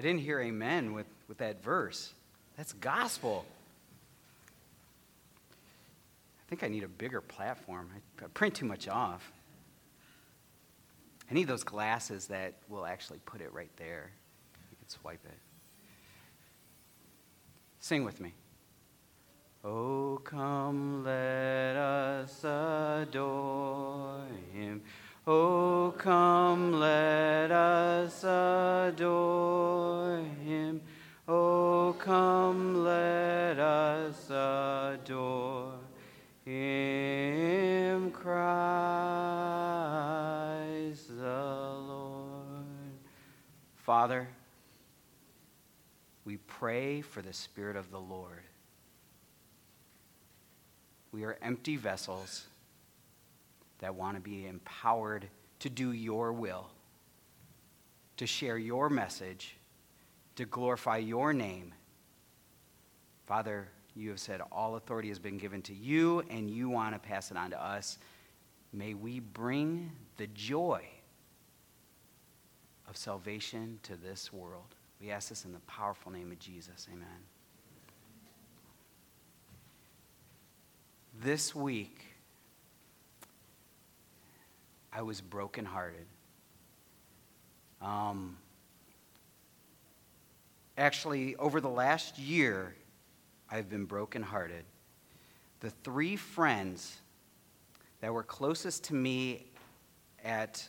I didn't hear amen with, with that verse. That's gospel. I think I need a bigger platform. I, I print too much off. I need those glasses that will actually put it right there. You can swipe it. Sing with me. Oh, come, let us adore him. Oh, come, let us adore him. Oh, come, let us adore him, Christ the Lord. Father, we pray for the Spirit of the Lord. We are empty vessels that want to be empowered to do your will, to share your message, to glorify your name. Father, you have said all authority has been given to you, and you want to pass it on to us. May we bring the joy of salvation to this world. We ask this in the powerful name of Jesus. Amen. This week, I was brokenhearted. Um, actually, over the last year, I've been brokenhearted. The three friends that were closest to me at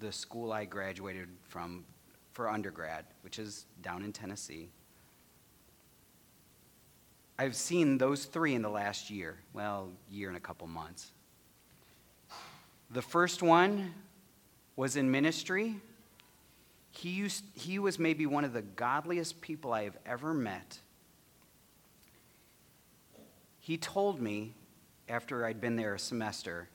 the school I graduated from for undergrad, which is down in Tennessee, I've seen those three in the last year. Well, year and a couple months. The first one was in ministry. He, used, he was maybe one of the godliest people I have ever met. He told me after I'd been there a semester,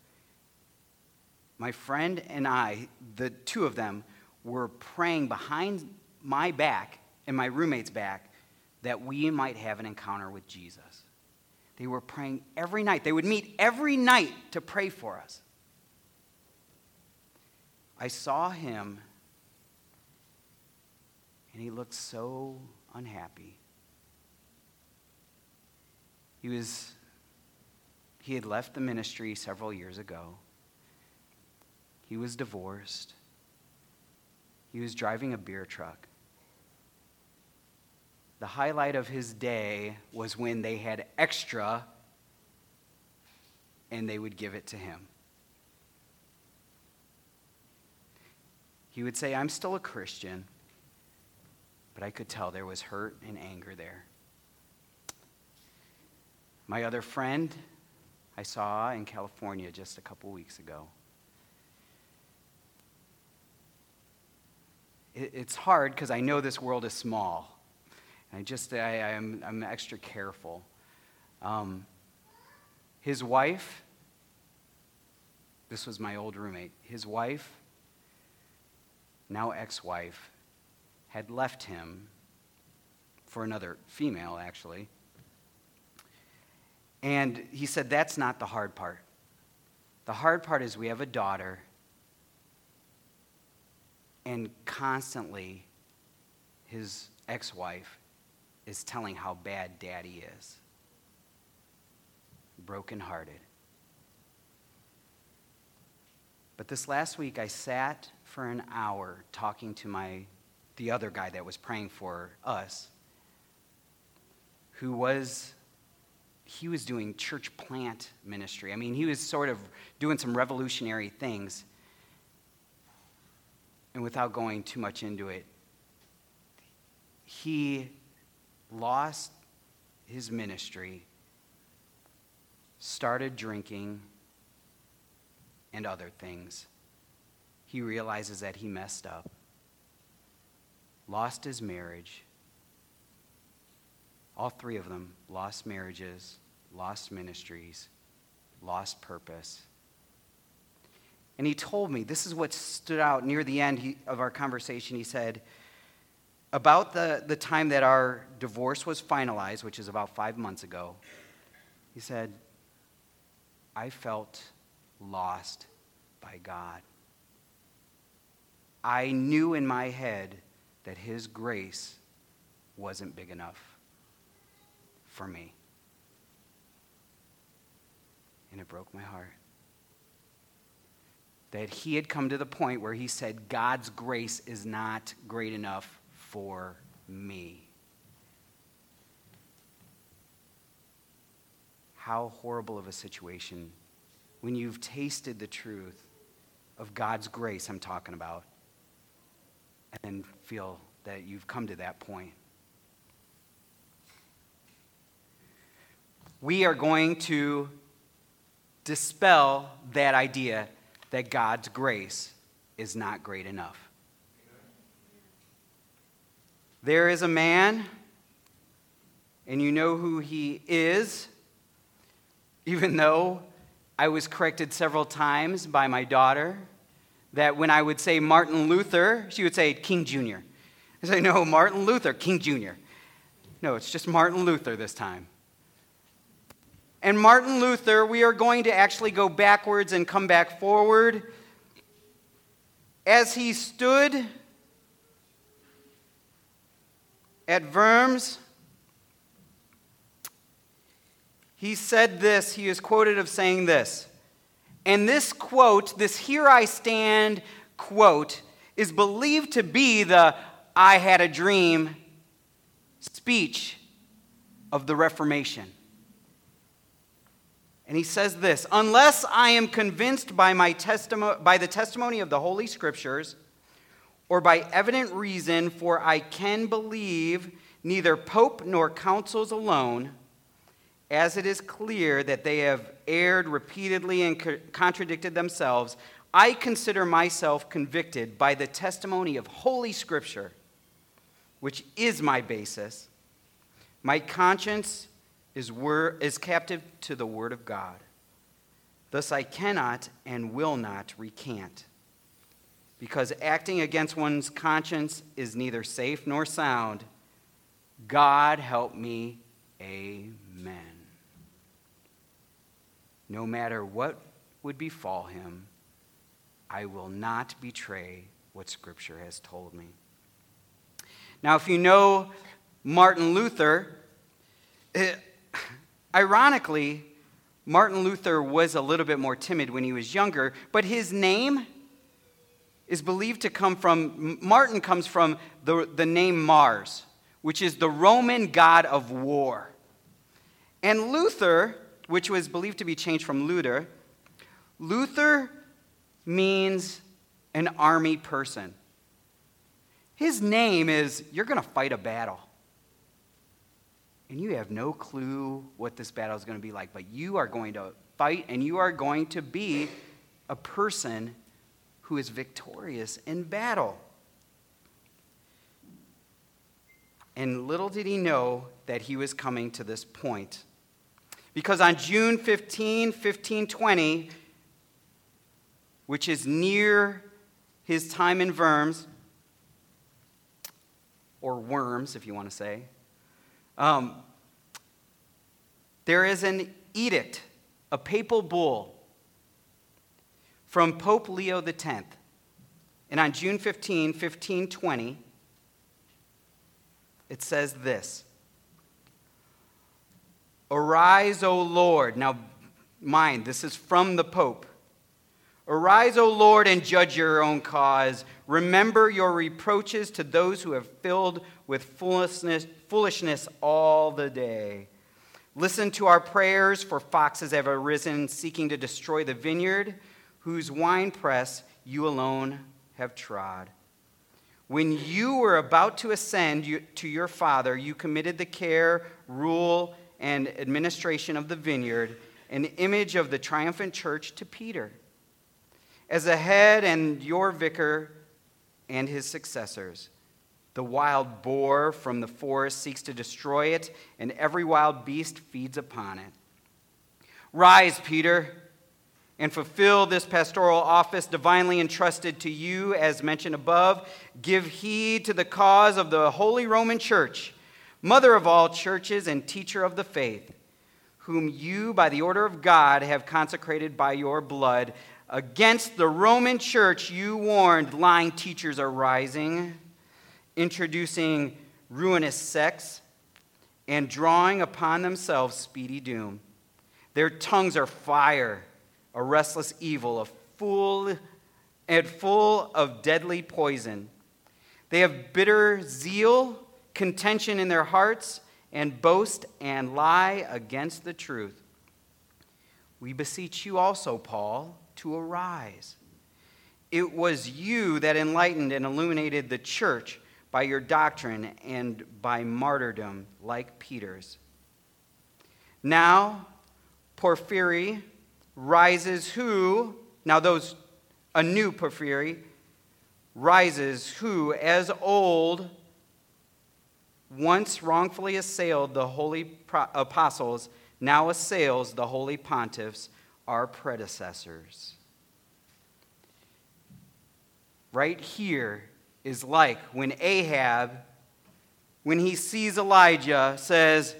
my friend and I, the two of them, were praying behind my back and my roommate's back that we might have an encounter with Jesus. They were praying every night. They would meet every night to pray for us. I saw him, and he looked so unhappy. He was he had left the ministry several years ago. He was divorced. He was driving a beer truck. The highlight of his day was when they had extra and they would give it to him. He would say, I'm still a Christian, but I could tell there was hurt and anger there. My other friend I saw in California just a couple weeks ago. It's hard because I know this world is small. And I just, I, am I'm, I'm extra careful. Um, his wife, this was my old roommate, his wife now ex wife, had left him for another female, actually. And he said, That's not the hard part. The hard part is we have a daughter, and constantly his ex wife is telling how bad daddy is. Brokenhearted. But this last week, I sat for an hour talking to my, the other guy that was praying for us, who was, he was doing church plant ministry. I mean, he was sort of doing some revolutionary things. And without going too much into it, he lost his ministry, started drinking, and other things, he realizes that he messed up, lost his marriage. All three of them lost marriages, lost ministries, lost purpose. And he told me this is what stood out near the end of our conversation. He said, about the, the time that our divorce was finalized, which is about five months ago, he said, I felt lost by God. I knew in my head that His grace wasn't big enough for me. And it broke my heart. That He had come to the point where He said, God's grace is not great enough for me. How horrible of a situation when you've tasted the truth of God's grace, I'm talking about, and feel that you've come to that point. We are going to dispel that idea that God's grace is not great enough. There is a man, and you know who he is, even though I was corrected several times by my daughter that when I would say Martin Luther, she would say King Jr. I say, no, Martin Luther, King Jr. No, it's just Martin Luther this time. And Martin Luther, we are going to actually go backwards and come back forward. As he stood at Worms, he said this, he is quoted of saying this. And this quote, this here I stand quote, is believed to be the I had a dream speech of the Reformation. And he says this Unless I am convinced by, my testimo- by the testimony of the Holy Scriptures, or by evident reason, for I can believe neither Pope nor councils alone as it is clear that they have erred repeatedly and co- contradicted themselves, I consider myself convicted by the testimony of Holy Scripture, which is my basis. My conscience is, wor- is captive to the Word of God. Thus, I cannot and will not recant. Because acting against one's conscience is neither safe nor sound. God help me. Amen no matter what would befall him, I will not betray what Scripture has told me. Now, if you know Martin Luther, it, eh, ironically, Martin Luther was a little bit more timid when he was younger, but his name is believed to come from, Martin comes from the, the name Mars, which is the Roman god of war. And Luther which was believed to be changed from Luder. Luther means an army person. His name is, you're going to fight a battle. And you have no clue what this battle is going to be like, but you are going to fight and you are going to be a person who is victorious in battle. And little did he know that he was coming to this point. Because on June 15, 1520, which is near his time in Worms, or Worms, if you want to say, um, there is an edict, a papal bull from Pope Leo X. And on June 15, 1520, it says this Arise, O Lord. Now, mind, this is from the Pope. Arise, O Lord, and judge your own cause. Remember your reproaches to those who have filled with foolishness, foolishness all the day. Listen to our prayers, for foxes have arisen, seeking to destroy the vineyard, whose winepress you alone have trod. When you were about to ascend to your father, you committed the care, rule, and administration of the vineyard, an image of the triumphant church to Peter. As a head and your vicar and his successors, the wild boar from the forest seeks to destroy it, and every wild beast feeds upon it. Rise, Peter, and fulfill this pastoral office divinely entrusted to you, as mentioned above. Give heed to the cause of the Holy Roman Church mother of all churches and teacher of the faith, whom you, by the order of God, have consecrated by your blood. Against the Roman church, you warned lying teachers are rising, introducing ruinous sects, and drawing upon themselves speedy doom. Their tongues are fire, a restless evil, a full and full of deadly poison. They have bitter zeal, contention in their hearts, and boast and lie against the truth. We beseech you also, Paul, to arise. It was you that enlightened and illuminated the church by your doctrine and by martyrdom like Peter's. Now, Porphyry rises who, now those, a new Porphyry rises who, as old, once wrongfully assailed the holy apostles, now assails the holy pontiffs, our predecessors. Right here is like when Ahab, when he sees Elijah, says,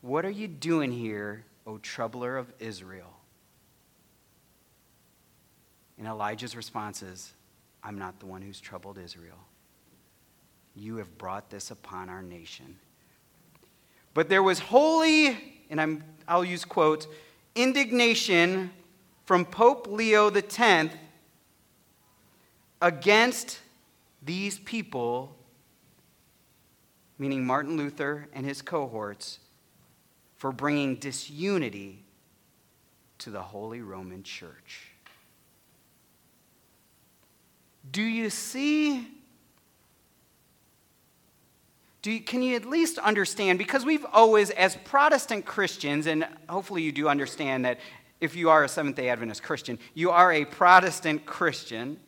What are you doing here, O troubler of Israel? And Elijah's response is, I'm not the one who's troubled Israel. You have brought this upon our nation. But there was holy, and I'm, I'll use quotes, indignation from Pope Leo X against these people, meaning Martin Luther and his cohorts, for bringing disunity to the Holy Roman Church. Do you see? Do you, can you at least understand? Because we've always, as Protestant Christians, and hopefully you do understand that if you are a Seventh day Adventist Christian, you are a Protestant Christian.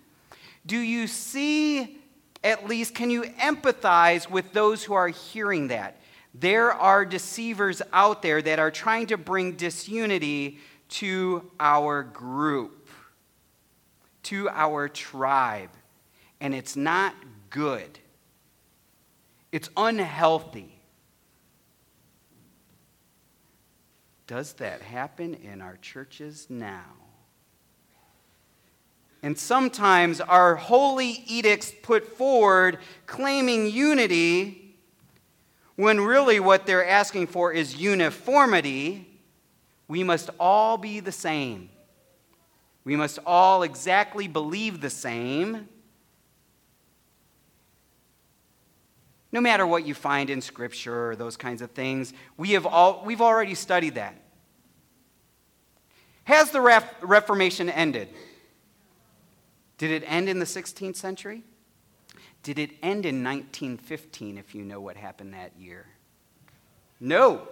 Do you see, at least, can you empathize with those who are hearing that? There are deceivers out there that are trying to bring disunity to our group, to our tribe. And it's not good, it's unhealthy. Does that happen in our churches now? And sometimes our holy edicts put forward claiming unity when really what they're asking for is uniformity. We must all be the same. We must all exactly believe the same. No matter what you find in Scripture or those kinds of things, we have all, we've already studied that. Has the Reformation ended? Did it end in the 16th century? Did it end in 1915, if you know what happened that year? No.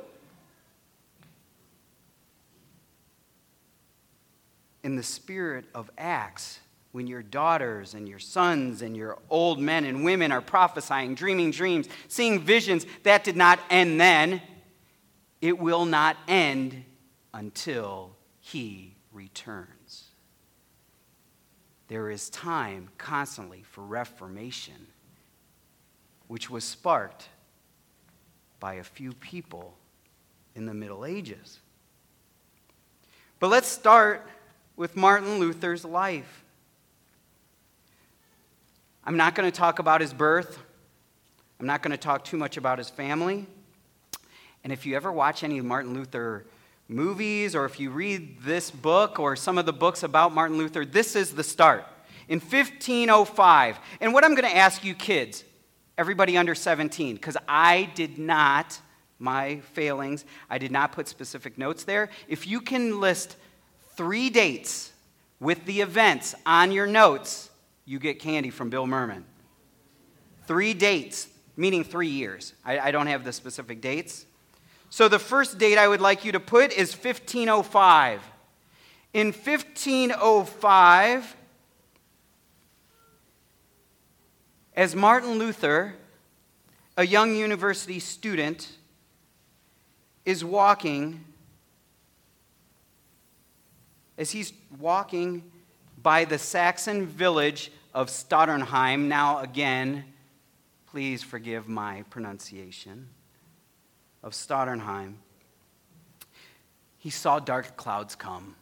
In the spirit of Acts, when your daughters and your sons and your old men and women are prophesying, dreaming dreams, seeing visions, that did not end then. It will not end until he returns. There is time constantly for reformation, which was sparked by a few people in the Middle Ages. But let's start with Martin Luther's life. I'm not going to talk about his birth. I'm not going to talk too much about his family. And if you ever watch any Martin Luther movies or if you read this book or some of the books about Martin Luther, this is the start. In 1505, and what I'm going to ask you kids, everybody under 17, because I did not, my failings, I did not put specific notes there. If you can list three dates with the events on your notes, you get candy from Bill Merman. Three dates, meaning three years. I, I don't have the specific dates. So the first date I would like you to put is 1505. In 1505, as Martin Luther, a young university student, is walking, as he's walking by the Saxon village of Stotternheim, now again, please forgive my pronunciation of Stotternheim, he saw dark clouds come.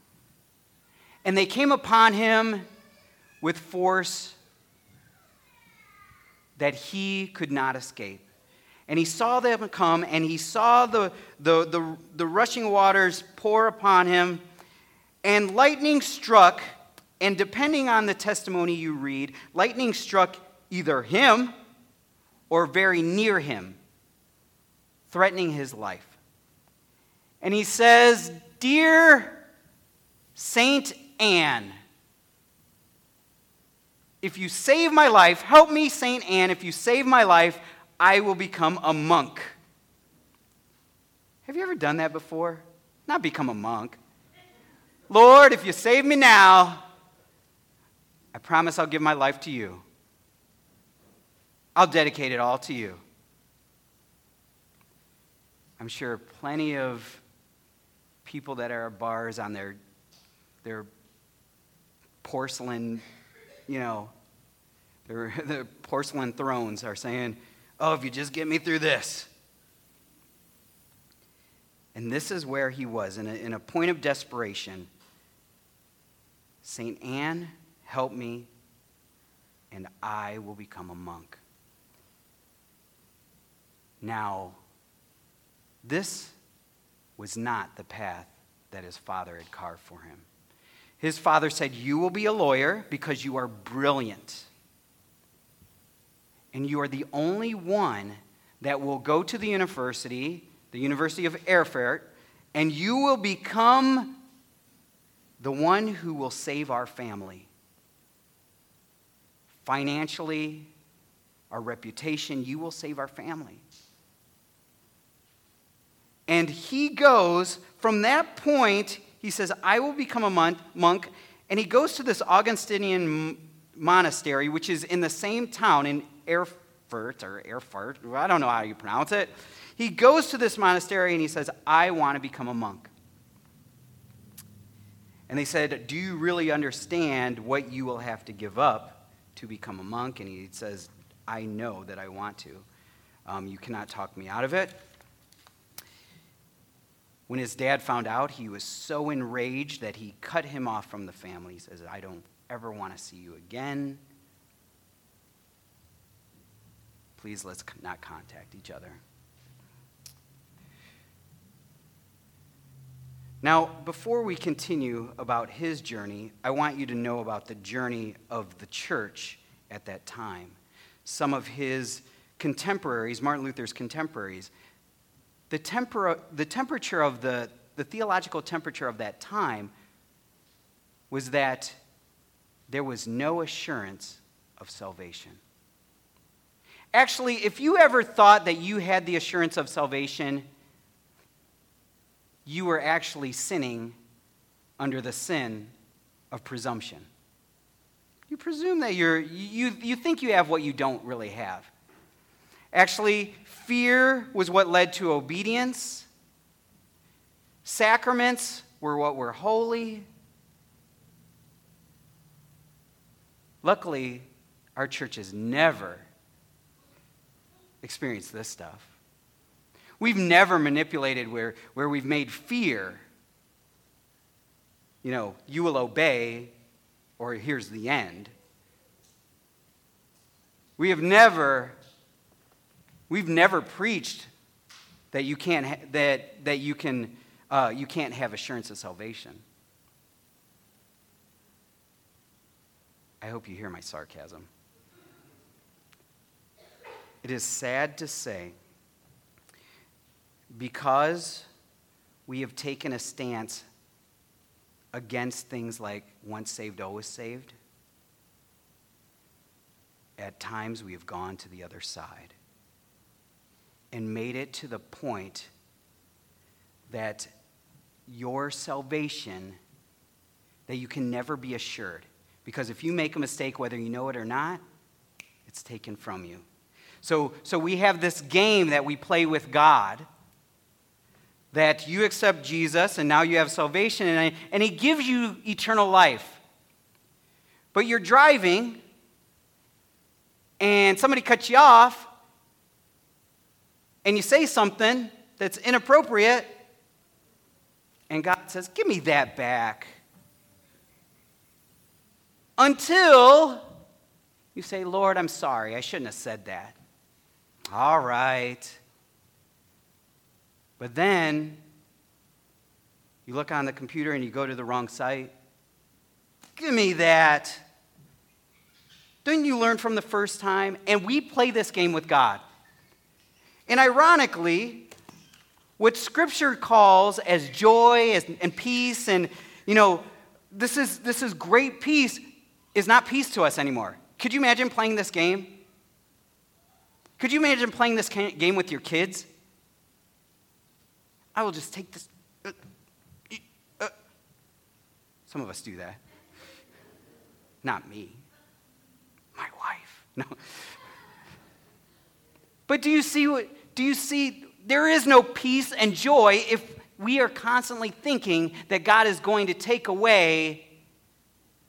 And they came upon him with force that he could not escape. And he saw them come, and he saw the, the, the, the rushing waters pour upon him, and lightning struck. And depending on the testimony you read, lightning struck either him or very near him, threatening his life. And he says, Dear Saint Anne, if you save my life, help me, Saint Anne. If you save my life, I will become a monk. Have you ever done that before? Not become a monk. Lord, if you save me now, I promise I'll give my life to you. I'll dedicate it all to you. I'm sure plenty of people that are bars on their, their porcelain, you know, their, their porcelain thrones are saying, Oh, if you just get me through this. And this is where he was in a, in a point of desperation. St. Anne, help me, and I will become a monk. Now, this was not the path that his father had carved for him. His father said, You will be a lawyer because you are brilliant and you are the only one that will go to the university, the University of Erfurt, and you will become the one who will save our family. Financially, our reputation, you will save our family. And he goes from that point, he says, I will become a monk. And he goes to this Augustinian monastery, which is in the same town in Erfurt, or Erfurt, I don't know how you pronounce it. He goes to this monastery and he says, I want to become a monk. And they said, Do you really understand what you will have to give up to become a monk? And he says, I know that I want to. Um, you cannot talk me out of it. When his dad found out, he was so enraged that he cut him off from the family. He says, I don't ever want to see you again. please let's not contact each other. Now, before we continue about his journey, I want you to know about the journey of the church at that time. Some of his contemporaries, Martin Luther's contemporaries, the, temper- the temperature of the, the theological temperature of that time was that there was no assurance of salvation. Actually, if you ever thought that you had the assurance of salvation, you were actually sinning under the sin of presumption. You presume that you're, you, you think you have what you don't really have. Actually, fear was what led to obedience. Sacraments were what were holy. Luckily, our church has never experienced this stuff. We've never manipulated where, where we've made fear, you know, you will obey, or here's the end. We have never, we've never preached that you can't, ha- that, that you can, uh, you can't have assurance of salvation. I hope you hear my sarcasm. It is sad to say, because we have taken a stance against things like once saved, always saved, at times we have gone to the other side and made it to the point that your salvation that you can never be assured. Because if you make a mistake whether you know it or not it's taken from you. So, so we have this game that we play with God that you accept Jesus and now you have salvation and, and He gives you eternal life. But you're driving and somebody cuts you off and you say something that's inappropriate and God says, Give me that back. Until You say, Lord, I'm sorry. I shouldn't have said that. All right. But then you look on the computer and you go to the wrong site. Give me that. Didn't you learn from the first time? And we play this game with God. And ironically, what Scripture calls as joy and peace, and you know, this is, this is great peace, is not peace to us anymore. Could you imagine playing this game? Could you imagine playing this game with your kids? I will just take this. Uh, uh. Some of us do that. Not me. My wife. No. But do you see what do you see there is no peace and joy if we are constantly thinking that God is going to take away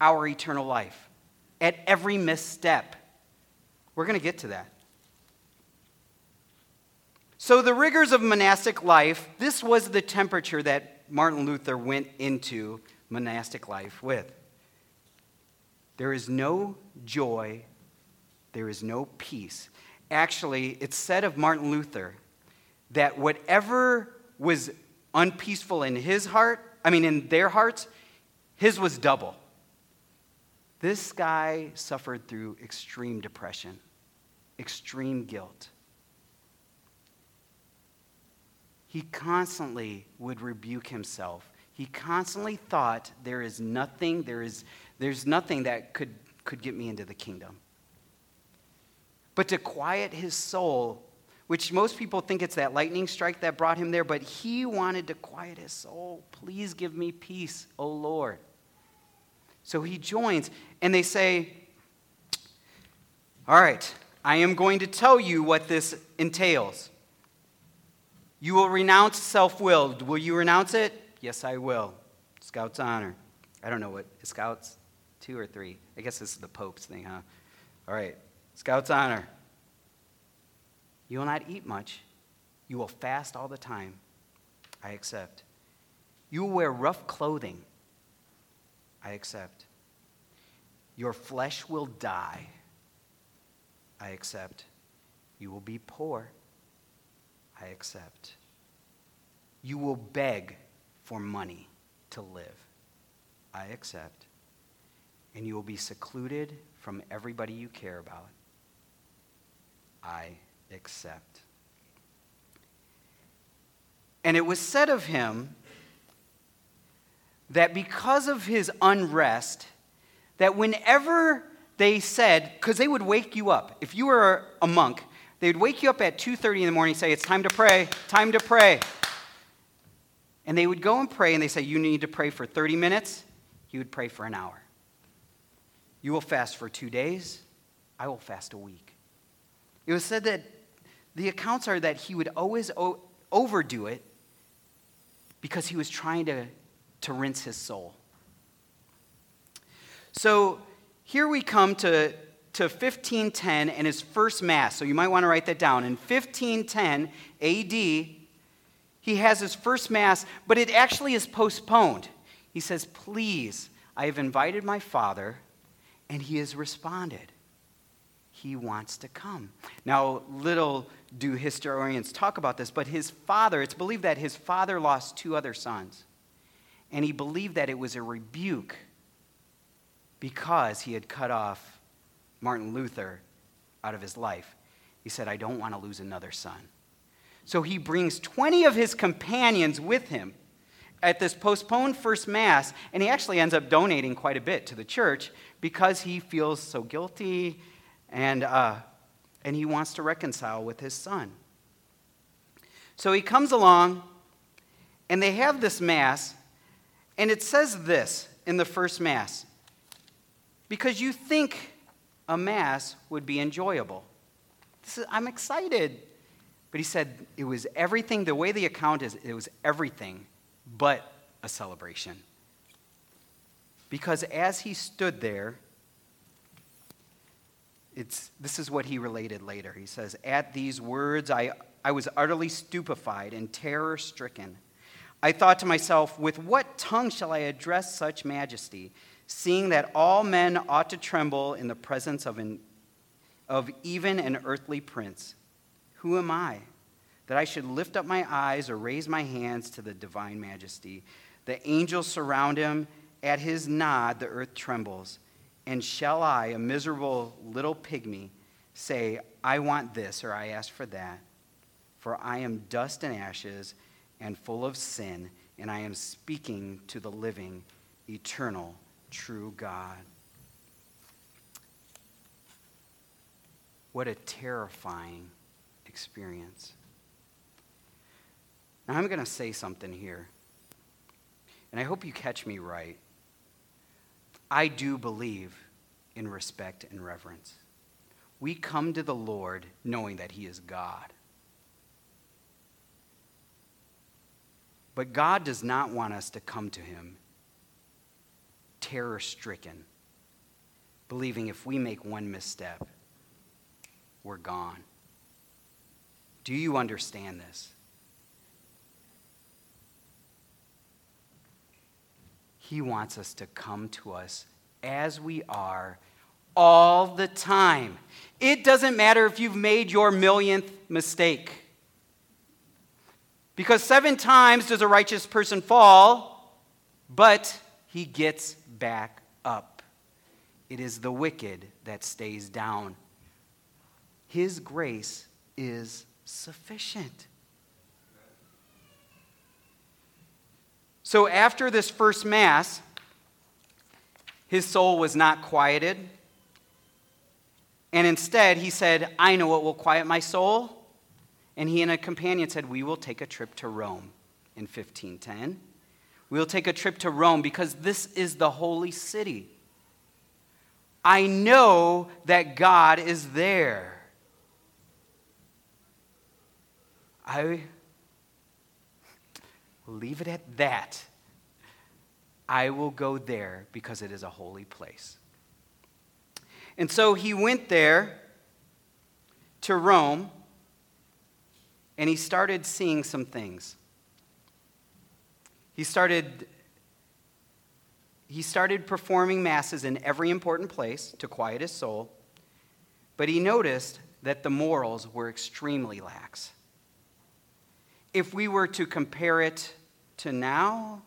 our eternal life at every misstep. We're going to get to that. So, the rigors of monastic life, this was the temperature that Martin Luther went into monastic life with. There is no joy, there is no peace. Actually, it's said of Martin Luther that whatever was unpeaceful in his heart, I mean, in their hearts, his was double. This guy suffered through extreme depression, extreme guilt. He constantly would rebuke himself. He constantly thought, there is nothing, there is, there's nothing that could, could get me into the kingdom. But to quiet his soul, which most people think it's that lightning strike that brought him there, but he wanted to quiet his soul. Please give me peace, O Lord. So he joins, and they say, All right, I am going to tell you what this entails. You will renounce self will. Will you renounce it? Yes, I will. Scout's honor. I don't know what, Scouts? Two or three? I guess this is the Pope's thing, huh? All right. Scout's honor. You will not eat much. You will fast all the time. I accept. You will wear rough clothing. I accept. Your flesh will die. I accept. You will be poor. I accept. You will beg for money to live. I accept. And you will be secluded from everybody you care about. I accept. And it was said of him that because of his unrest, that whenever they said, because they would wake you up, if you were a monk, They'd wake you up at 2:30 in the morning and say, "It's time to pray. Time to pray." And they would go and pray and they say, "You need to pray for 30 minutes." He would pray for an hour. You will fast for 2 days. I will fast a week. It was said that the accounts are that he would always o- overdo it because he was trying to, to rinse his soul. So here we come to to 1510 and his first Mass. So you might want to write that down. In 1510 AD, he has his first Mass, but it actually is postponed. He says, Please, I have invited my father, and he has responded. He wants to come. Now, little do historians talk about this, but his father, it's believed that his father lost two other sons. And he believed that it was a rebuke because he had cut off Martin Luther out of his life. He said, I don't want to lose another son. So he brings 20 of his companions with him at this postponed first Mass, and he actually ends up donating quite a bit to the church because he feels so guilty and, uh, and he wants to reconcile with his son. So he comes along, and they have this Mass, and it says this in the first Mass because you think a Mass would be enjoyable. Is, I'm excited. But he said it was everything, the way the account is, it was everything but a celebration. Because as he stood there, it's, this is what he related later. He says, At these words, I, I was utterly stupefied and terror stricken. I thought to myself, With what tongue shall I address such majesty? Seeing that all men ought to tremble in the presence of an of even an earthly prince. Who am I that I should lift up my eyes or raise my hands to the divine majesty? The angels surround him. At his nod, the earth trembles. And shall I, a miserable little pygmy, say, I want this or I ask for that? For I am dust and ashes and full of sin, and I am speaking to the living, eternal, true God. What a terrifying experience. Now, I'm going to say something here, and I hope you catch me right. I do believe in respect and reverence. We come to the Lord knowing that He is God. But God does not want us to come to Him terror stricken, believing if we make one misstep, we're gone. Do you understand this? He wants us to come to us as we are all the time. It doesn't matter if you've made your millionth mistake. Because seven times does a righteous person fall, but he gets back up. It is the wicked that stays down. His grace is sufficient. So after this first Mass, his soul was not quieted. And instead, he said, I know what will quiet my soul. And he and a companion said, We will take a trip to Rome in 1510. We'll take a trip to Rome because this is the holy city. I know that God is there. I leave it at that. I will go there because it is a holy place. And so he went there to Rome and he started seeing some things. He started he started performing masses in every important place to quiet his soul, but he noticed that the morals were extremely lax if we were to compare it to now,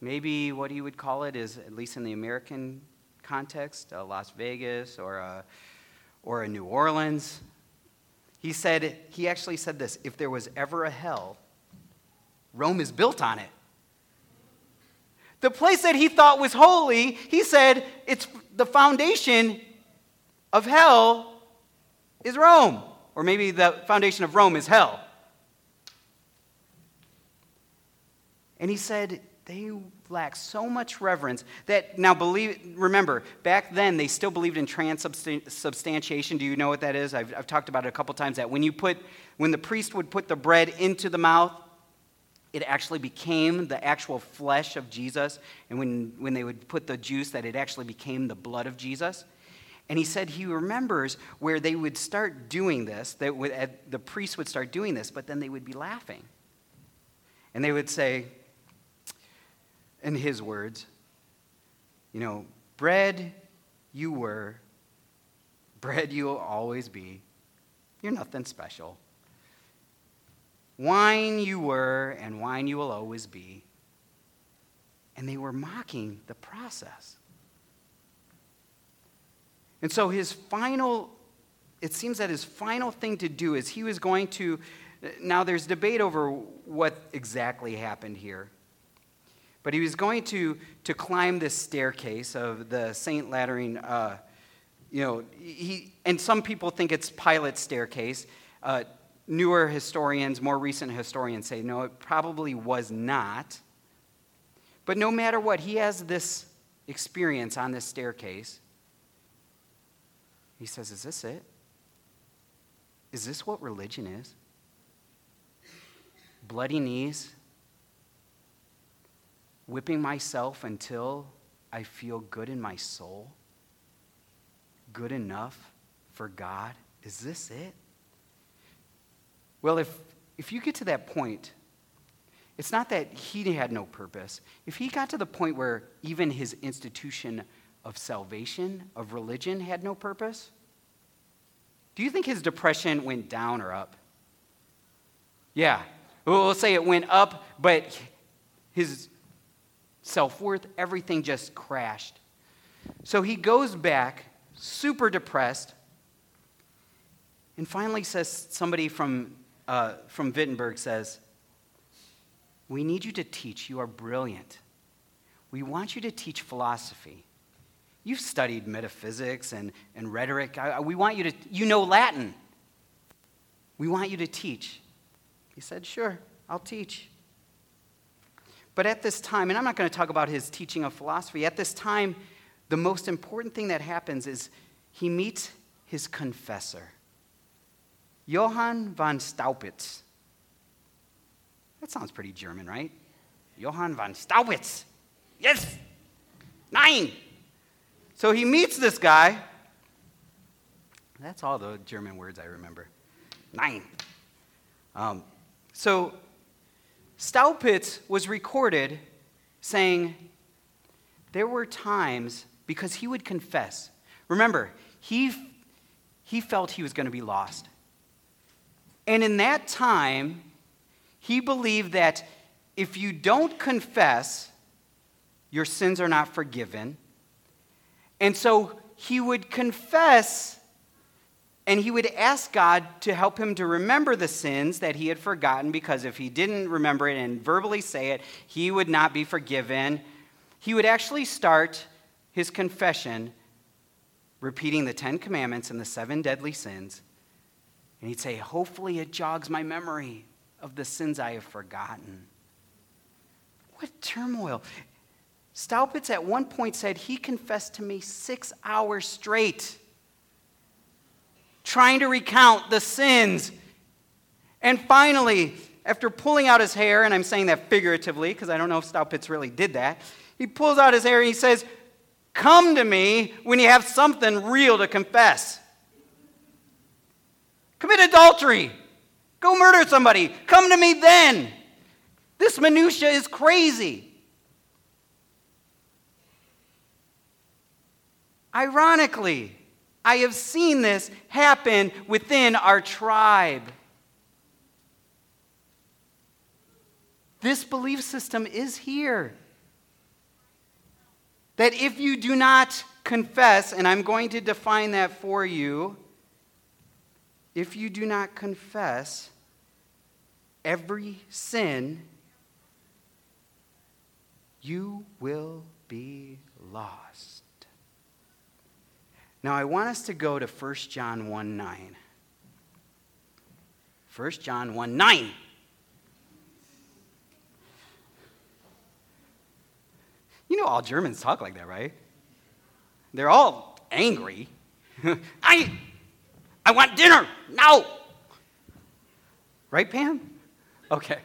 maybe what he would call it is, at least in the American context, a Las Vegas or a, or a New Orleans. He said, he actually said this if there was ever a hell, Rome is built on it. The place that he thought was holy, he said, it's the foundation of hell is Rome. Or maybe the foundation of Rome is hell. And he said, they lack so much reverence that now believe remember back then they still believed in transubstantiation do you know what that is I've, I've talked about it a couple times that when you put when the priest would put the bread into the mouth it actually became the actual flesh of jesus and when, when they would put the juice that it actually became the blood of jesus and he said he remembers where they would start doing this that would, the priests would start doing this but then they would be laughing and they would say in his words, you know, bread you were, bread you'll always be. You're nothing special. Wine you were, and wine you will always be. And they were mocking the process. And so his final, it seems that his final thing to do is he was going to, now there's debate over what exactly happened here. But he was going to, to climb this staircase of the St. Lateran, uh, you know, he, and some people think it's Pilate's staircase. Uh, newer historians, more recent historians say, no, it probably was not. But no matter what, he has this experience on this staircase. He says, Is this it? Is this what religion is? Bloody knees, whipping myself until I feel good in my soul? Good enough for God? Is this it? Well, if, if you get to that point, it's not that he had no purpose. If he got to the point where even his institution of salvation, of religion, had no purpose, Do you think his depression went down or up? Yeah. We'll say it went up, but his self worth, everything just crashed. So he goes back, super depressed, and finally says, somebody from, uh, from Wittenberg says, We need you to teach. You are brilliant. We want you to teach philosophy. You've studied metaphysics and, and rhetoric. I, we want you to, you know Latin. We want you to teach. He said, Sure, I'll teach. But at this time, and I'm not going to talk about his teaching of philosophy, at this time, the most important thing that happens is he meets his confessor, Johann von Staupitz. That sounds pretty German, right? Johann von Staupitz. Yes! Nein! So he meets this guy. That's all the German words I remember. Nein. Um, so Staupitz was recorded saying there were times because he would confess. Remember, he, he felt he was going to be lost. And in that time, he believed that if you don't confess, your sins are not forgiven. And so he would confess and he would ask God to help him to remember the sins that he had forgotten because if he didn't remember it and verbally say it, he would not be forgiven. He would actually start his confession repeating the Ten Commandments and the seven deadly sins. And he'd say, Hopefully, it jogs my memory of the sins I have forgotten. What turmoil. Staupitz at one point said he confessed to me six hours straight, trying to recount the sins. And finally, after pulling out his hair, and I'm saying that figuratively because I don't know if Staupitz really did that, he pulls out his hair and he says, Come to me when you have something real to confess. Commit adultery. Go murder somebody. Come to me then. This minutia is crazy. Ironically, I have seen this happen within our tribe. This belief system is here. That if you do not confess, and I'm going to define that for you, if you do not confess every sin, you will be lost. Now, I want us to go to 1 John 1 9. 1 John 1 9. You know, all Germans talk like that, right? They're all angry. I, I want dinner now. Right, Pam? Okay.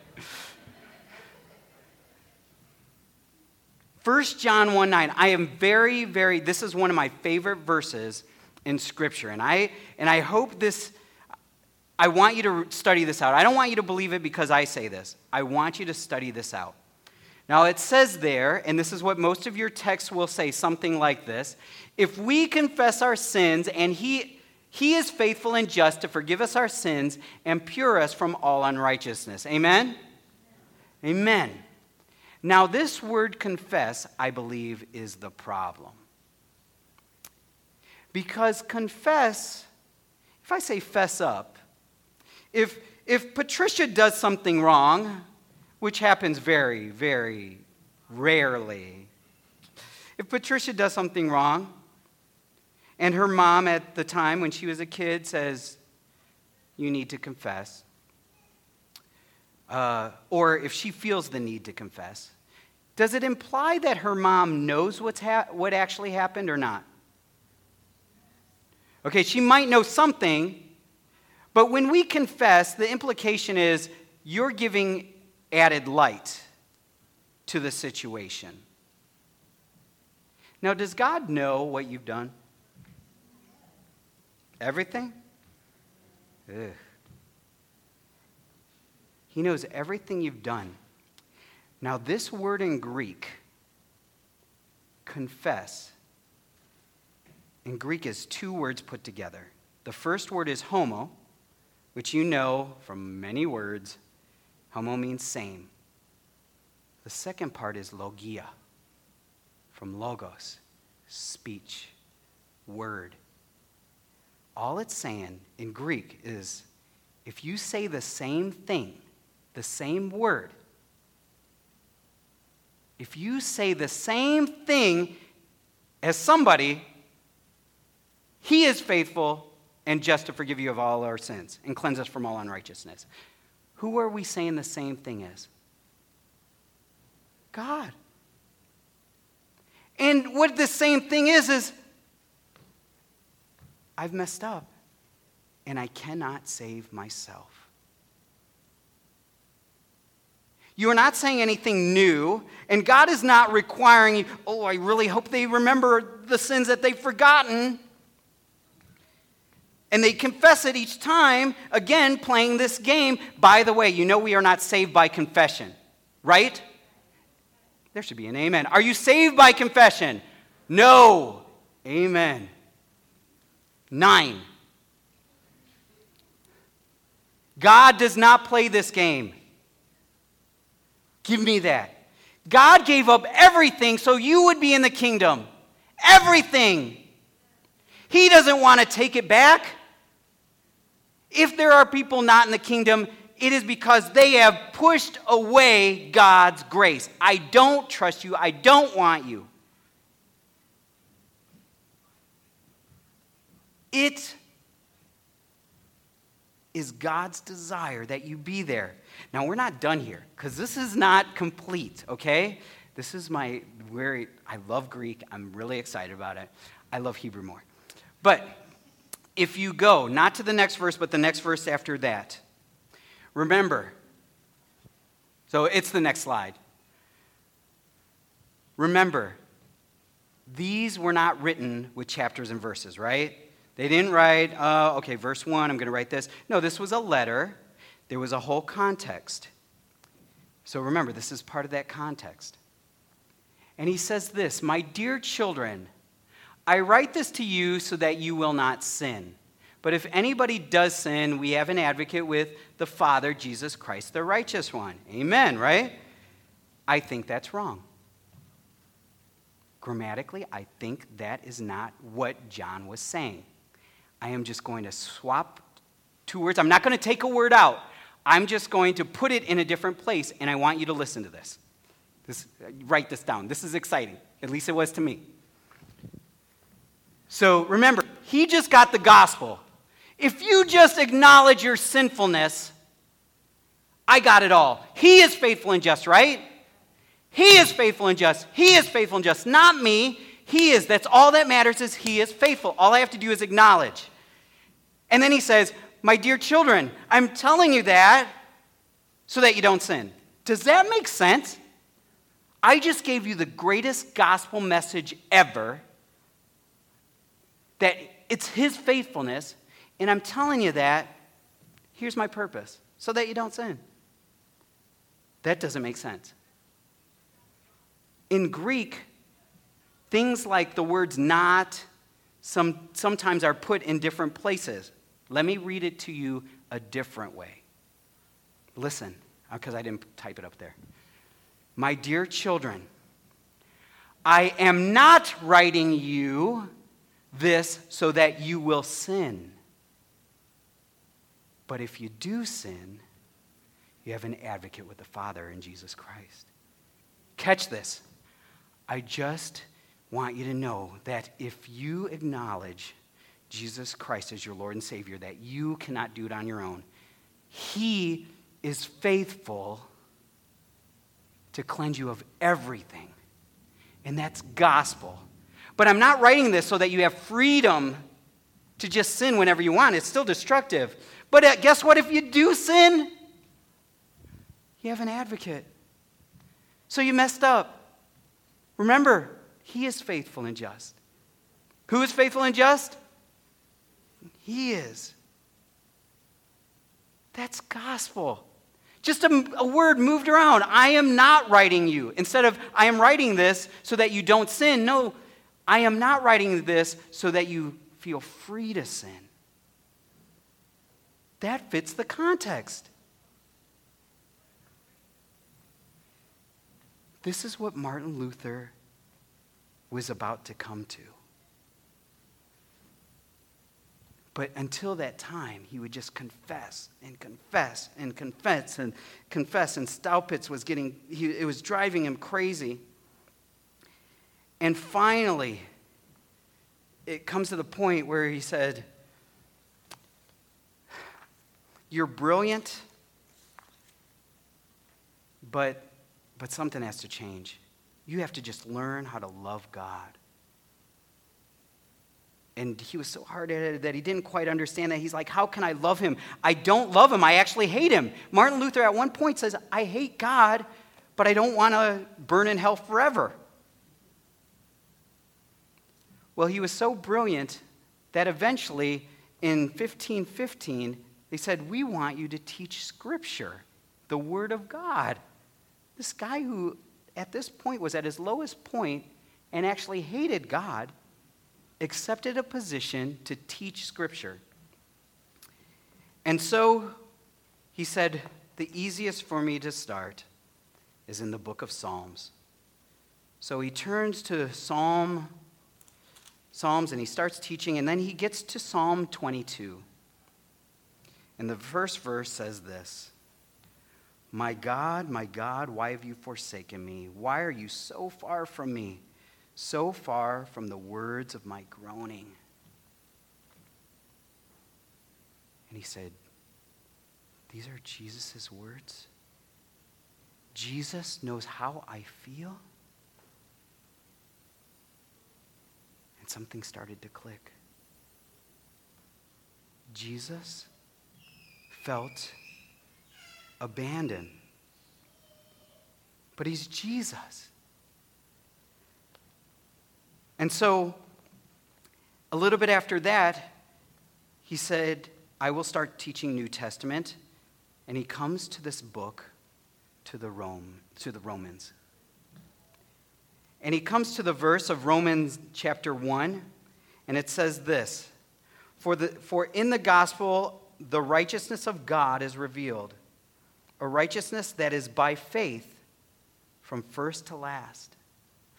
1 John 1 9. I am very, very, this is one of my favorite verses in Scripture. And I, and I hope this, I want you to study this out. I don't want you to believe it because I say this. I want you to study this out. Now, it says there, and this is what most of your texts will say, something like this If we confess our sins, and He, he is faithful and just to forgive us our sins and pure us from all unrighteousness. Amen? Amen. Now, this word confess, I believe, is the problem. Because confess, if I say fess up, if, if Patricia does something wrong, which happens very, very rarely, if Patricia does something wrong, and her mom at the time when she was a kid says, You need to confess, uh, or if she feels the need to confess, does it imply that her mom knows what's ha- what actually happened or not? Okay, she might know something, but when we confess, the implication is you're giving added light to the situation. Now, does God know what you've done? Everything? Ugh. He knows everything you've done. Now, this word in Greek, confess, in Greek is two words put together. The first word is homo, which you know from many words. Homo means same. The second part is logia, from logos, speech, word. All it's saying in Greek is if you say the same thing, the same word, if you say the same thing as somebody, he is faithful and just to forgive you of all our sins and cleanse us from all unrighteousness. Who are we saying the same thing as? God. And what the same thing is, is I've messed up and I cannot save myself. You are not saying anything new, and God is not requiring you, oh, I really hope they remember the sins that they've forgotten. And they confess it each time, again, playing this game. By the way, you know we are not saved by confession, right? There should be an amen. Are you saved by confession? No. Amen. Nein. God does not play this game. Give me that. God gave up everything so you would be in the kingdom. Everything. He doesn't want to take it back. If there are people not in the kingdom, it is because they have pushed away God's grace. I don't trust you. I don't want you. It is God's desire that you be there. Now, we're not done here because this is not complete, okay? This is my very, I love Greek. I'm really excited about it. I love Hebrew more. But if you go, not to the next verse, but the next verse after that, remember, so it's the next slide. Remember, these were not written with chapters and verses, right? They didn't write, uh, okay, verse 1, I'm going to write this. No, this was a letter. There was a whole context. So remember, this is part of that context. And he says this My dear children, I write this to you so that you will not sin. But if anybody does sin, we have an advocate with the Father, Jesus Christ, the righteous one. Amen, right? I think that's wrong. Grammatically, I think that is not what John was saying. I am just going to swap two words. I'm not going to take a word out. I'm just going to put it in a different place, and I want you to listen to this. this write this down. This is exciting. At least it was to me. So remember, he just got the gospel. If you just acknowledge your sinfulness, I got it all. He is faithful and just, right? He is faithful and just. He is faithful and just. Not me. He is. That's all that matters is he is faithful. All I have to do is acknowledge. And then he says, My dear children, I'm telling you that so that you don't sin. Does that make sense? I just gave you the greatest gospel message ever that it's his faithfulness, and I'm telling you that. Here's my purpose so that you don't sin. That doesn't make sense. In Greek, Things like the words not some, sometimes are put in different places. Let me read it to you a different way. Listen, because uh, I didn't type it up there. My dear children, I am not writing you this so that you will sin. But if you do sin, you have an advocate with the Father in Jesus Christ. Catch this. I just want you to know that if you acknowledge Jesus Christ as your Lord and Savior, that you cannot do it on your own, He is faithful to cleanse you of everything. And that's gospel. But I'm not writing this so that you have freedom to just sin whenever you want. It's still destructive. But uh, guess what? If you do sin, you have an advocate. So you messed up. Remember, he is faithful and just. Who is faithful and just? He is. That's gospel. Just a, a, word moved around. I am not writing you. Instead of, I am writing this so that you don't sin. No, I am not writing this so that you feel free to sin. That fits the context. This is what Martin Luther was about to come to. But until that time, he would just confess and confess and confess and confess. And Staupitz was getting, he, it was driving him crazy. And finally, it comes to the point where he said, You're brilliant, but, but something has to change. You have to just learn how to love God. And he was so hard it that he didn't quite understand that. He's like, How can I love him? I don't love him. I actually hate him. Martin Luther at one point says, I hate God, but I don't want to burn in hell forever. Well, he was so brilliant that eventually in 1515, they said, We want you to teach Scripture, the Word of God. This guy who at this point was at his lowest point and actually hated God accepted a position to teach Scripture. And so he said, The easiest for me to start is in the book of Psalms. So he turns to Psalm Psalms and he starts teaching, and then he gets to Psalm 22. And the first verse says this My God, my God, why have you forsaken me? Why are you so far from me, so far from the words of my groaning? And he said, These are Jesus' words. Jesus knows how I feel. And something started to click. Jesus felt abandoned. But he's Jesus. And so, a little bit after that, he said, I will start teaching New Testament. And he comes to this book to the Rome, to the Romans. And he comes to the verse of Romans chapter 1, and it says this For, the, for in the gospel, the righteousness of God is revealed, a righteousness that is by faith from first to last.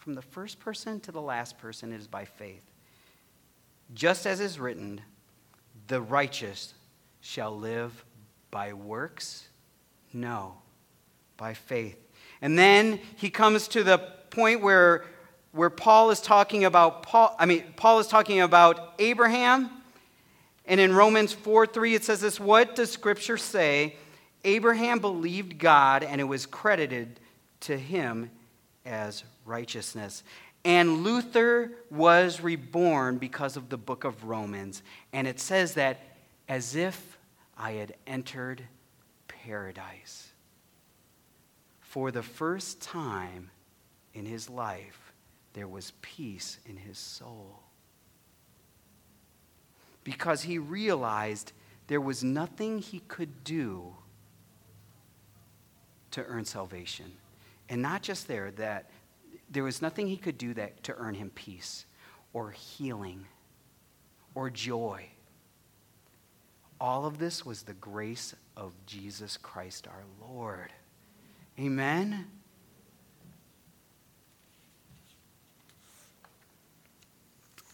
From the first person to the last person, it is by faith. Just as is written, the righteous shall live by works? No, by faith. And then he comes to the point where, where Paul is talking about Paul, I mean, Paul is talking about Abraham. And in Romans 4 3, it says this What does Scripture say? Abraham believed God, and it was credited to him as righteousness. And Luther was reborn because of the book of Romans. And it says that as if I had entered paradise. For the first time, in his life, there was peace in his soul. Because he realized there was nothing he could do to earn salvation. And not just there, that there was nothing he could do that to earn him peace or healing or joy. All of this was the grace of Jesus Christ our Lord. Amen.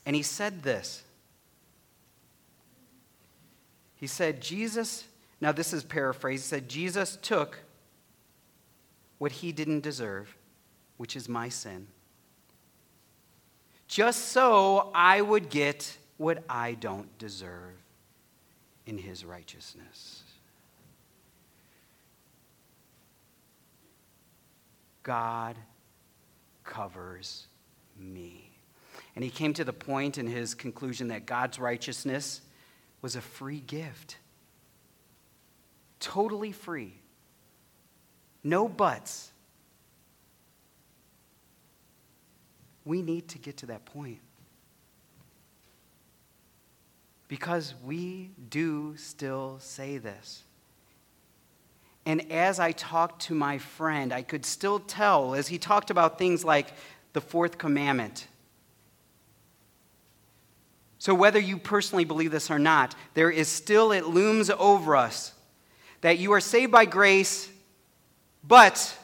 And he said this. He said, Jesus, now this is paraphrased, he said, Jesus took what he didn't deserve, which is my sin, just so I would get what I don't deserve in his righteousness. God covers me. And he came to the point in his conclusion that God's righteousness was a free gift. Totally free. No buts. We need to get to that point. Because we do still say this. And as I talked to my friend, I could still tell, as he talked about things like the fourth commandment So, whether you personally believe this or not, there is still, it looms over us that you are saved by grace, but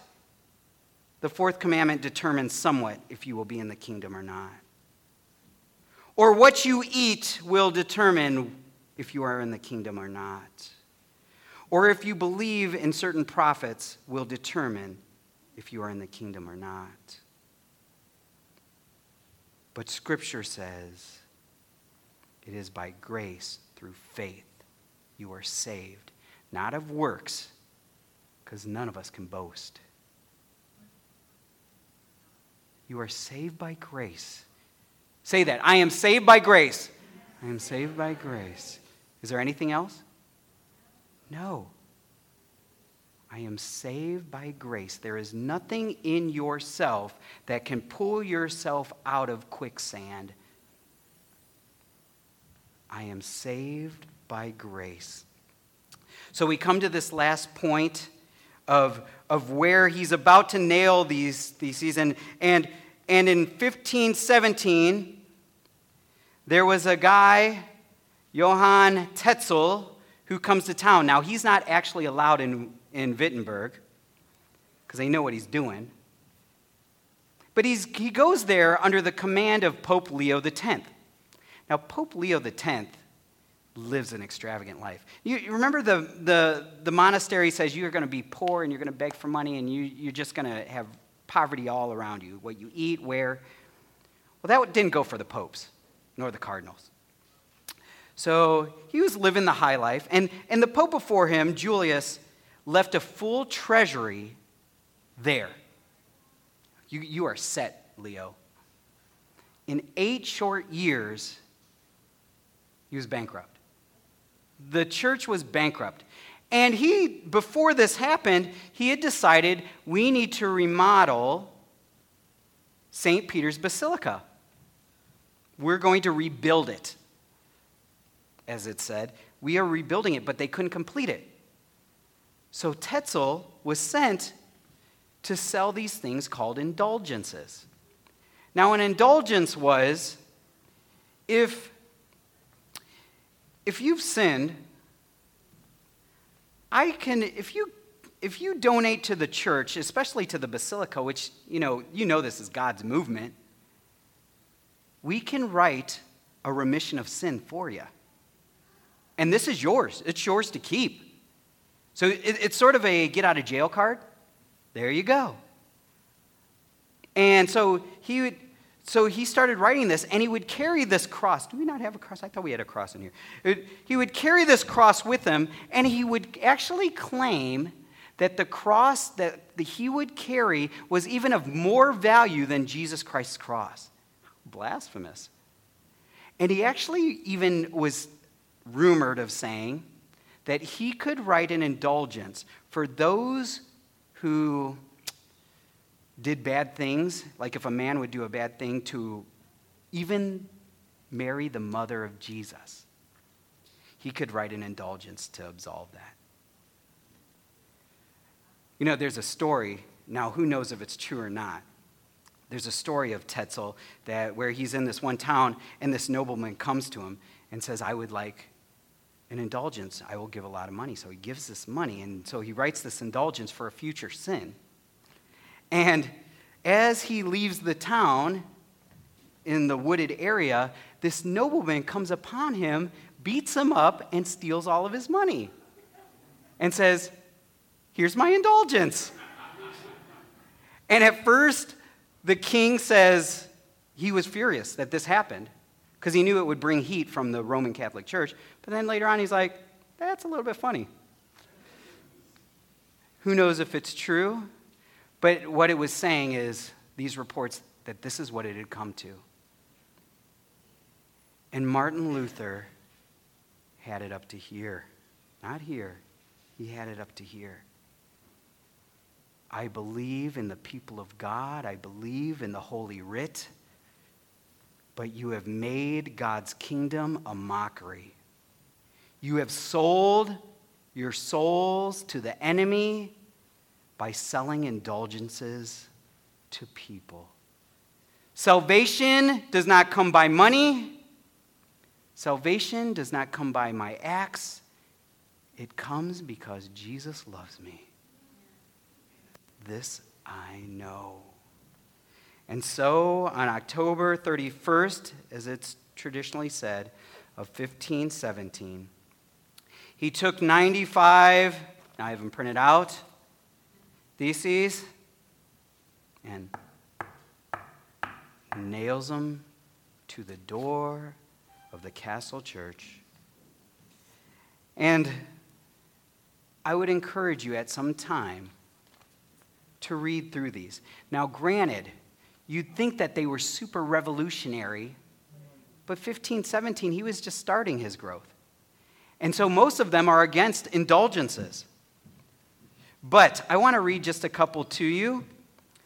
the fourth commandment determines somewhat if you will be in the kingdom or not. Or what you eat will determine if you are in the kingdom or not. Or if you believe in certain prophets will determine if you are in the kingdom or not. But Scripture says it is by grace through faith you are saved, not of works, because none of us can boast. You are saved by grace. Say that. I am saved by grace. I am saved by grace. Is there anything else? No. I am saved by grace. There is nothing in yourself that can pull yourself out of quicksand. I am saved by grace. So we come to this last point of, of where he's about to nail these theses. And, and, and in 1517, there was a guy, Johann Tetzel, who comes to town. Now, he's not actually allowed in, in Wittenberg because they know what he's doing. But he's, he goes there under the command of Pope Leo X. Now, Pope Leo X lives an extravagant life. You, you remember the, the, the monastery says you're going to be poor and you're going to beg for money and you, you're just going to have poverty all around you, what you eat, where. Well, that didn't go for the popes nor the cardinals. So he was living the high life. And, and the pope before him, Julius, left a full treasury there. You, you are set, Leo. In eight short years, he was bankrupt. The church was bankrupt. And he, before this happened, he had decided we need to remodel St. Peter's Basilica. We're going to rebuild it, as it said. We are rebuilding it, but they couldn't complete it. So Tetzel was sent to sell these things called indulgences. Now, an indulgence was if if you've sinned, I can, if you, if you donate to the church, especially to the basilica, which, you know, you know this is God's movement, we can write a remission of sin for you. And this is yours. It's yours to keep. So it, it's sort of a get out of jail card. There you go. And so he would, so he started writing this, and he would carry this cross. Do we not have a cross? I thought we had a cross in here. He would carry this cross with him, and he would actually claim that the cross that he would carry was even of more value than Jesus Christ's cross. Blasphemous. And he actually even was rumored of saying that he could write an indulgence for those who did bad things, like if a man would do a bad thing to even marry the mother of Jesus, he could write an indulgence to absolve that. You know, there's a story, now who knows if it's true or not. There's a story of Tetzel that where he's in this one town and this nobleman comes to him and says, I would like an indulgence. I will give a lot of money. So he gives this money, and so he writes this indulgence for a future sin. And as he leaves the town in the wooded area, this nobleman comes upon him, beats him up, and steals all of his money and says, Here's my indulgence. And at first, the king says he was furious that this happened because he knew it would bring heat from the Roman Catholic Church. But then later on, he's like, That's a little bit funny. Who knows if it's true? But what it was saying is these reports that this is what it had come to. And Martin Luther had it up to here. Not here. He had it up to here. I believe in the people of God. I believe in the Holy Writ. But you have made God's kingdom a mockery. You have sold your souls to the enemy by selling indulgences to people. Salvation does not come by money, Salvation does not come by my acts, it comes because Jesus loves me. This I know. And so on October 31st, as it's traditionally said, of 1517, he took 95, Now I have them printed out, theses, and nails them to the door of the castle church. And I would encourage you at some time to read through these. Now, granted, you'd think that they were super revolutionary, but 1517, he was just starting his growth. And so most of them are against indulgences. But I want to read just a couple to you.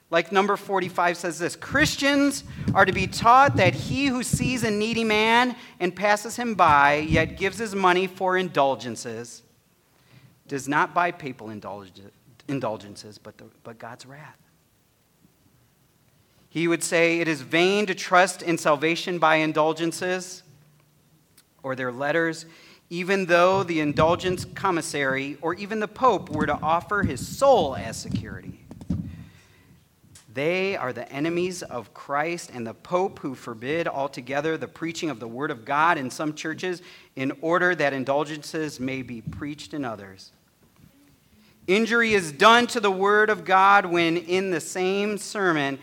Like number 45 says this Christians are to be taught that he who sees a needy man and passes him by, yet gives his money for indulgences, does not buy papal indulgences, but, the, but God's wrath. He would say, It is vain to trust in salvation by indulgences or their letters, even though the indulgence commissary or even the Pope were to offer his soul as security. They are the enemies of Christ and the Pope who forbid altogether the preaching of the Word of God in some churches in order that indulgences may be preached in others. Injury is done to the Word of God when in the same sermon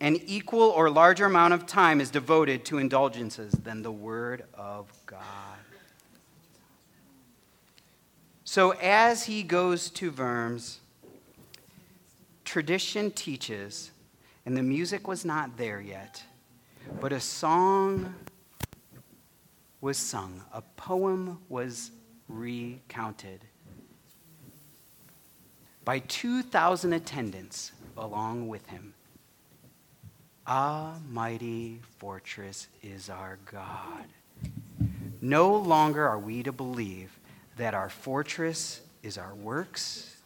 an equal or larger amount of time is devoted to indulgences than the Word of God. So as he goes to Worms, tradition teaches, and the music was not there yet, but a song was sung, a poem was recounted by 2,000 attendants along with him. Ah, mighty fortress is our God. No longer are we to believe that our fortress is our works.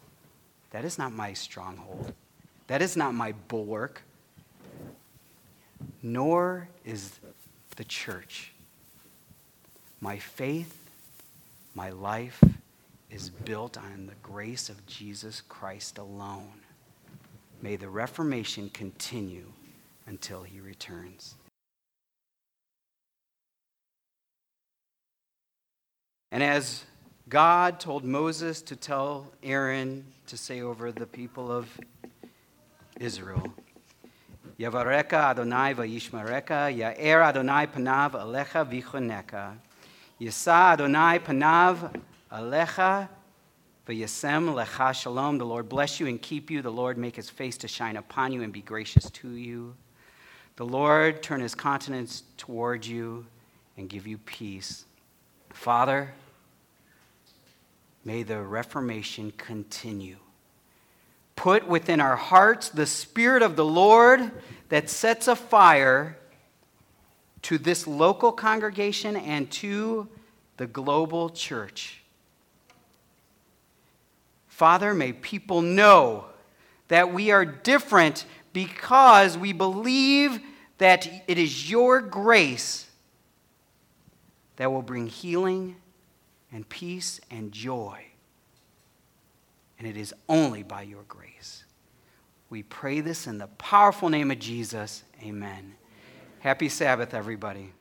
That is not my stronghold. That is not my bulwark. Nor is the church. My faith, my life is built on the grace of Jesus Christ alone. May the Reformation continue until he returns. And as God told Moses to tell Aaron to say over the people of Israel, Yavareka Adonai vayishmareka, Ya'er Adonai panav alecha vichoneka, Yisa Adonai panav alecha v'yasem lecha shalom. The Lord bless you and keep you. The Lord make his face to shine upon you and be gracious to you. The Lord turn his countenance toward you and give you peace. Father, may the Reformation continue. Put within our hearts the Spirit of the Lord that sets a fire to this local congregation and to the global church. Father, may people know that we are different because we believe that it is your grace that will bring healing and peace and joy. And it is only by your grace. We pray this in the powerful name of Jesus. Amen. Happy Sabbath, everybody.